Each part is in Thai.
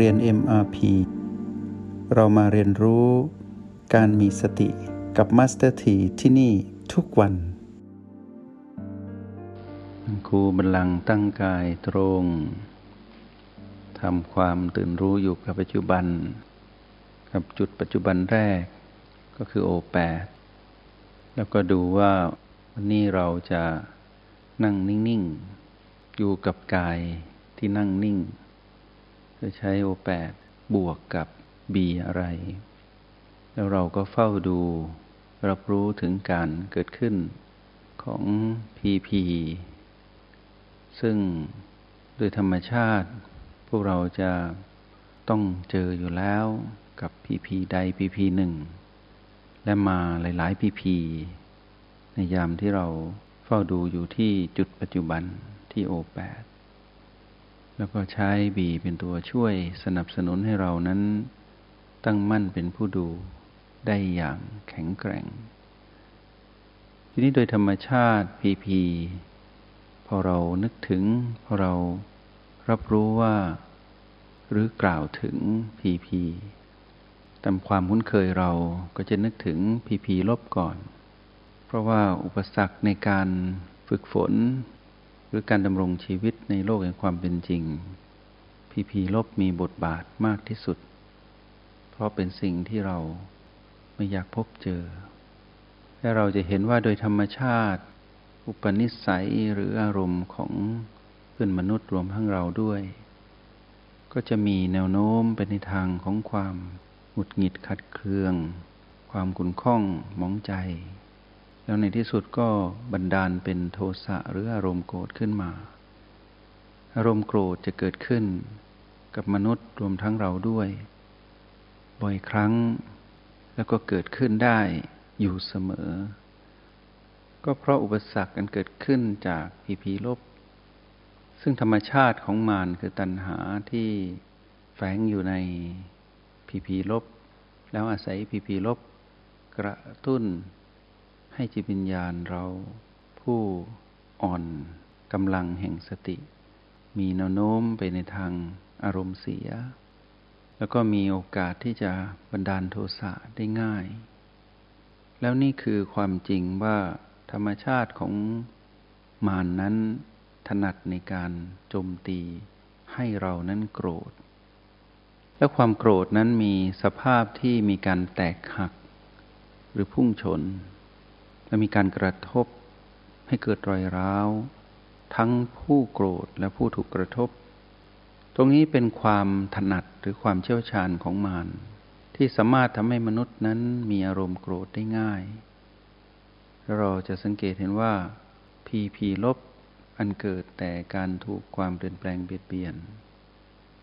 เรียน MRP เรามาเรียนรู้การมีสติกับ Master T ที่ที่นี่ทุกวัน ครูบัลลังตั้งกายตรงทำความตื่นรู้อยู่กับปัจจุบัน กับจุดปัจจุบันแรกก็คือโอแปดแล้วก็ดูว่าวันนี้เราจะนั่งนิ่ง ๆ อยู่กับกายที่นั่งนิ่ง จะใช้โอแปดบวกกับบีอะไร แล้วเราก็เฝ้าดู รับรู้ถึงการเกิดขึ้นของพีพีซึ่งโดยธรรมชาติ พวกเราจะต้องเจออยู่แล้วกับพีพีใดพีพีหนึ่ง และมาหลายๆพีพีในยามที่เราเฝ้าดูอยู่ที่จุดปัจจุบันที่โอแปด แล้วก็ใช้บีเป็นตัวช่วยสนับสนุนให้เรานั้น ตั้งมั่นเป็นผู้ดูได้อย่างแข็งแกร่ง ทีนี้โดยธรรมชาติพีพีพอเรานึกถึง พอเรารับรู้ว่า หรือกล่าวถึงพีพีตามความคุ้นเคยเราก็จะนึกถึงพีพีลบก่อน เพราะว่าอุปสรรคในการฝึกฝน รือการดำรงชีวิตในโลกแห่งความเป็นจริง พีพีลบมีบทบาทมากที่สุด เพราะเป็นสิ่งที่เราไม่อยากพบเจอ และเราจะเห็นว่าโดยธรรมชาติ อุปนิสัยหรืออารมณ์ของเพื่อนมนุษย์รวมทั้งเราด้วย ก็จะมีแนวโน้มไปในทางของความหงุดหงิดขัดเคือง ความขุ่นข้องมองใจ แล้วในที่สุดก็บันดาลเป็นโทสะหรืออารมณ์โกรธขึ้นมา อารมณ์โกรธจะเกิดขึ้นกับมนุษย์รวมทั้งเราด้วย บ่อยครั้งแล้วก็เกิดขึ้นได้อยู่เสมอ ก็เพราะอุปสรรคกันเกิดขึ้นจากพีพีลบ ซึ่งธรรมชาติของมารคือตัณหาที่แฝงอยู่ในพีพีลบ แล้วอาศัยพีพีลบกระตุ้น ให้จิตวิญญาณเราผู้อ่อนกำลังแห่งสติ มีแนวโน้มไปในทางอารมณ์เสีย แล้วก็มีโอกาสที่จะบันดาลโทสะได้ง่าย แล้วนี่คือความจริงว่าธรรมชาติของมานนั้นถนัดในการโจมตีให้เรานั้นโกรธ และความโกรธนั้นมีสภาพที่มีการแตกหัก หรือพุ่งชน และมีการกระทบให้เกิดรอยร้าว ทั้งผู้โกรธและผู้ถูกกระทบ ตรงนี้เป็นความถนัดหรือความเชี่ยวชาญของมารที่สามารถทำให้มนุษย์นั้นมีอารมณ์โกรธได้ง่าย เราจะสังเกตเห็นว่า พีพีลบอันเกิดแต่การถูกความเปลี่ยนแปลงเบียดเบียน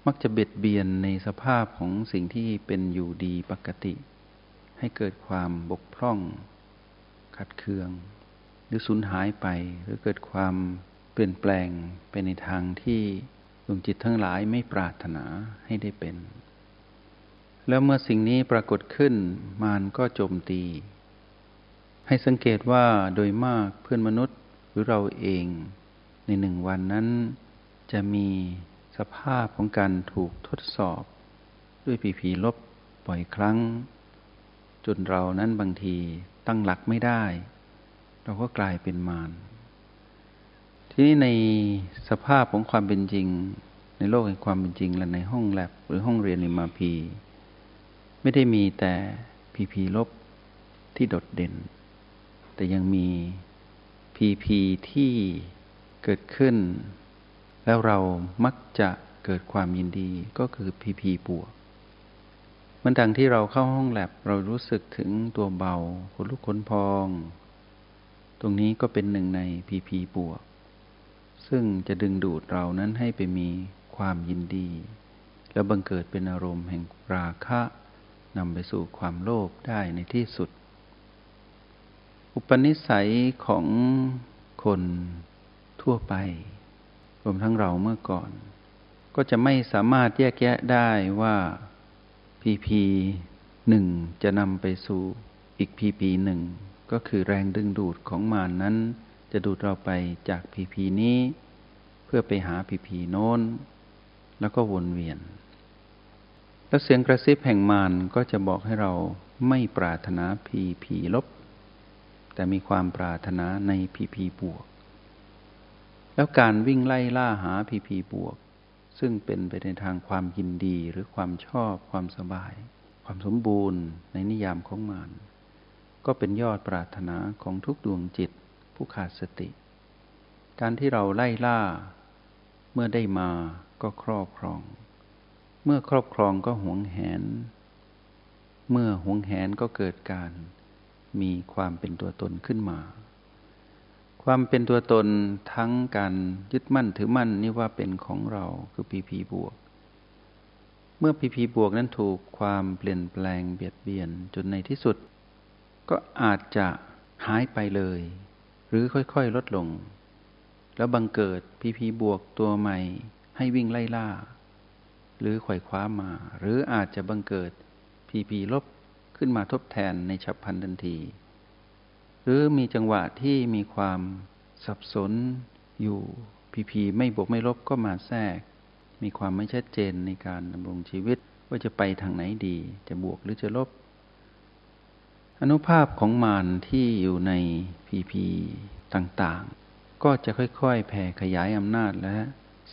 มักจะเบียดเบียนในสภาพของสิ่งที่เป็นอยู่ดีปกติ ให้เกิดความบกพร่อง ขัดเคือง หรือสูญหายไป หรือเกิดความเปลี่ยนแปลงไปในทางที่ดวงจิตทั้งหลายไม่ปรารถนาให้ได้เป็น แล้วเมื่อสิ่งนี้ปรากฏขึ้นมารก็โจมตี ให้สังเกตว่าโดยมากเพื่อนมนุษย์หรือเราเองในหนึ่งวันนั้น จะมีสภาพของการถูกทดสอบ ด้วยผีผีลบบ่อยครั้ง จนเรานั้นบางที ตั้งหลักไม่ได้ เราก็กลายเป็นมารทีนี้ในสภาพของความเป็นจริง ในโลกแห่งความเป็นจริงและในห้องแลบหรือห้องเรียนในมาพีไม่ได้มีแต่พีพีลบที่โดดเด่น แต่ยังมีพีพีที่เกิดขึ้น แล้วเรามักจะเกิดความยินดีก็คือพีพีบวก มันดังที่เราเข้าห้องแลบเรารู้สึกถึงตัวเบาขนลุกขนพอง ตรงนี้ก็เป็นหนึ่งในพีพีบวก ซึ่งจะดึงดูดเรานั้นให้ไปมีความยินดี แล้วบังเกิดเป็นอารมณ์แห่งราคะนำไปสู่ความโลภได้ในที่สุด อุปนิสัยของคนทั่วไป รวมทั้งเราเมื่อก่อน ก็จะไม่สามารถแยกแยะได้ว่า พีพีหนึ่งจะนำไปสู่อีกพีพีหนึ่งก็คือแรงดึงดูดของมานนั้น จะดูดเราไปจากพีพีนี้ เพื่อไปหาพีพีโน้น แล้วก็วนเวียน แล้วเสียงกระซิบแห่งมารก็จะบอกให้เราไม่ปรารถนาพีพีลบ แต่มีความปรารถนาในพีพีบวก แล้วการวิ่งไล่ล่าหาพีพีบวก ซึ่งเป็นไปในทางความยินดีหรือความชอบความสบาย ความสมบูรณ์ในนิยามของมารก็เป็นยอดปรารถนาของทุกดวงจิตผู้ขาดสติ การที่เราไล่ล่า เมื่อได้มาก็ครอบครอง เมื่อครอบครองก็หวงแหน เมื่อหวงแหนก็เกิดการมีความเป็นตัวตนขึ้นมา ความเป็นตัวตนทั้งการยึดมั่นถือมั่นนี่ว่าเป็นของเราคือพีพีบวก เมื่อพีพีบวกนั้นถูกความเปลี่ยนแปลงเบียดเบียนจนในที่สุด ก็อาจจะหายไปเลย หรือค่อยๆลดลง แล้วบังเกิดพีพีบวกตัวใหม่ให้วิ่งไล่ล่า หรือไขว่คว้ามา หรืออาจจะบังเกิดพีพีลบขึ้นมาทดแทนในฉับพลันทันที หรือมีจังหวะที่มีความสับสนอยู่พีพีไม่บวกไม่ลบก็มาแทรก มีความไม่ชัดเจนในการดำรงชีวิตว่าจะไปทางไหนดี จะบวกหรือจะลบ อนุภาพของมารที่อยู่ในพีพีต่างๆ ก็จะค่อยๆ แผ่ขยายอำนาจและ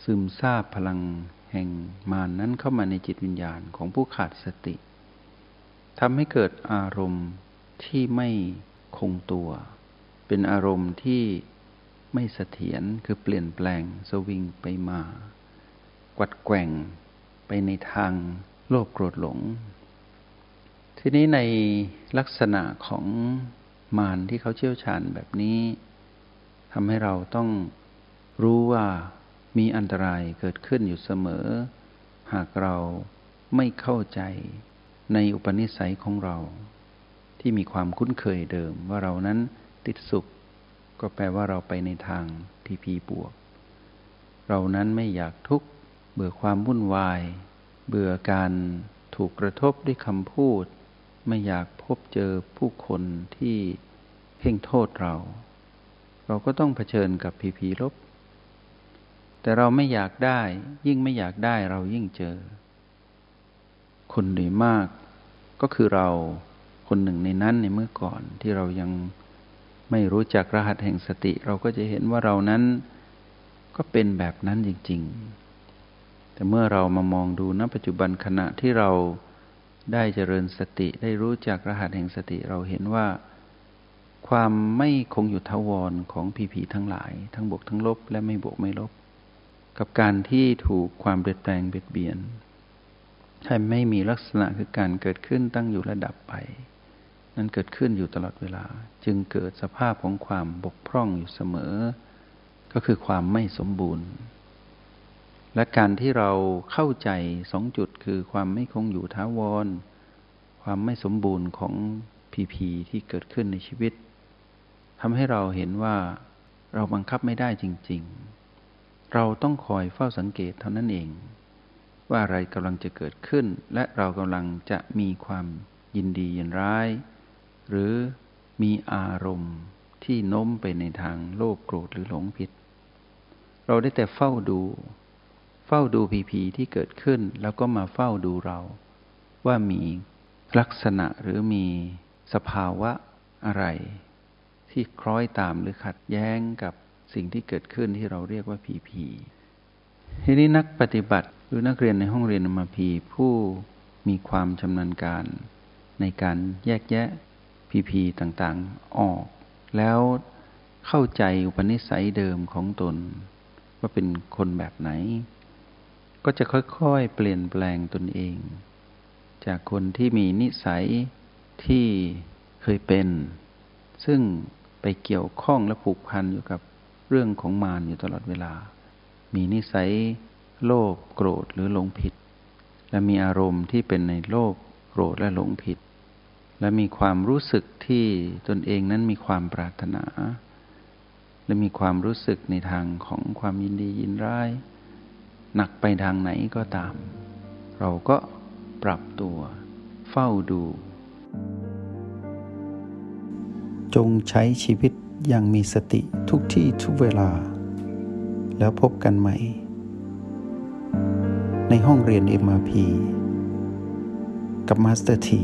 ซึมซาบพลังแห่งมารนนั้นเข้ามาในจิตวิญญาณของผู้ขาดสติทำให้เกิดอารมณ์ที่ไม่ คงตัว เป็นอารมณ์ที่ไม่เสถียรคือเปลี่ยนแปลงสวิงไปมา กวัดแกว่งไปในทางโลภโกรธหลง ทีนี้ในลักษณะของมารที่เขาเชี่ยวชาญแบบนี้ทำให้เราต้องรู้ว่ามีอันตรายเกิดขึ้นอยู่เสมอ หากเราไม่เข้าใจในอุปนิสัยของเรา ที่มีความคุ้นเคยเดิม ว่าเรานั้นติดสุข ก็แปลว่าเราไปในทางพีพีบวก เรานั้นไม่อยากทุกข์เบื่อความวุ่นวาย เบื่อการถูกกระทบด้วยคำพูด ไม่อยากพบเจอผู้คนที่เพ่งโทษเรา เราก็ต้องเผชิญกับผีผีลบ แต่เราไม่อยากได้ ยิ่งไม่อยากได้เรายิ่งเจอ คนดีมากก็คือเรา คนหนึ่งในนั้นในเมื่อก่อนที่เรายังไม่รู้จักรหัสแห่งสติ เราก็จะเห็นว่าเรานั้นก็เป็นแบบนั้นจริง ๆ แต่เมื่อเรามามองดูณปัจจุบันขณะที่เราได้เจริญสติได้รู้จักรหัสแห่งสติเราเห็นว่า ความไม่คงอยู่ทวรของผีผีทั้งหลาย ทั้งบวกทั้งลบ และไม่บวกไม่ลบ กับการที่ถูกความเปลี่ยนแปลงเบียดเบียนให้ไม่มีลักษณะคือการเกิดขึ้นตั้งอยู่ระดับไป นั้นเกิดขึ้นอยู่ตลอดเวลา จึงเกิดสภาพของความบกพร่องอยู่เสมอ ก็คือความไม่สมบูรณ์ และการที่เราเข้าใจสองจุดคือความไม่คงอยู่ท้าวร ความไม่สมบูรณ์ของพีพีที่เกิดขึ้นในชีวิตทำให้เราเห็นว่าเราบังคับไม่ได้จริง ๆ เราต้องคอยเฝ้าสังเกตเท่านั้นเอง ว่าอะไรกำลังจะเกิดขึ้น และเรากำลังจะมีความยินดียินร้าย หรือมีอารมณ์ที่โน้มไปในทางโลภโกรธหรือหลงผิด เราได้แต่เฝ้าดู เฝ้าดูผีผีที่เกิดขึ้น แล้วก็มาเฝ้าดูเรา ว่ามีลักษณะหรือมีสภาวะอะไร ที่คล้อยตามหรือขัดแย้งกับสิ่งที่เกิดขึ้นที่เราเรียกว่าผีผีทีนี้นักปฏิบัติหรือนักเรียนในห้องเรียนมาพีผู้มีความชำนาญการในการแยกแยะ ผีผีต่างๆออก แล้วเข้าใจอุปนิสัยเดิมของตน ว่าเป็นคนแบบไหน ก็จะค่อยๆ เปลี่ยนแปลงตนเอง จากคนที่มีนิสัยที่เคยเป็น ซึ่งไปเกี่ยวข้องและผูกพันอยู่กับเรื่องของมารอยู่ตลอดเวลา มีนิสัยโลภโกรธหรือหลงผิด และมีอารมณ์ที่เป็นในโลภโกรธและหลงผิด และมีความรู้สึกที่ตนเองนั้นมีความปรารถนา และมีความรู้สึกในทางของความยินดียินร้าย หนักไปทางไหนก็ตาม เราก็ปรับตัว เฝ้าดู จงใช้ชีวิตอย่างมีสติทุกที่ทุกเวลา แล้วพบกันใหม่ ในห้องเรียน MRP กับมาสเตอร์ที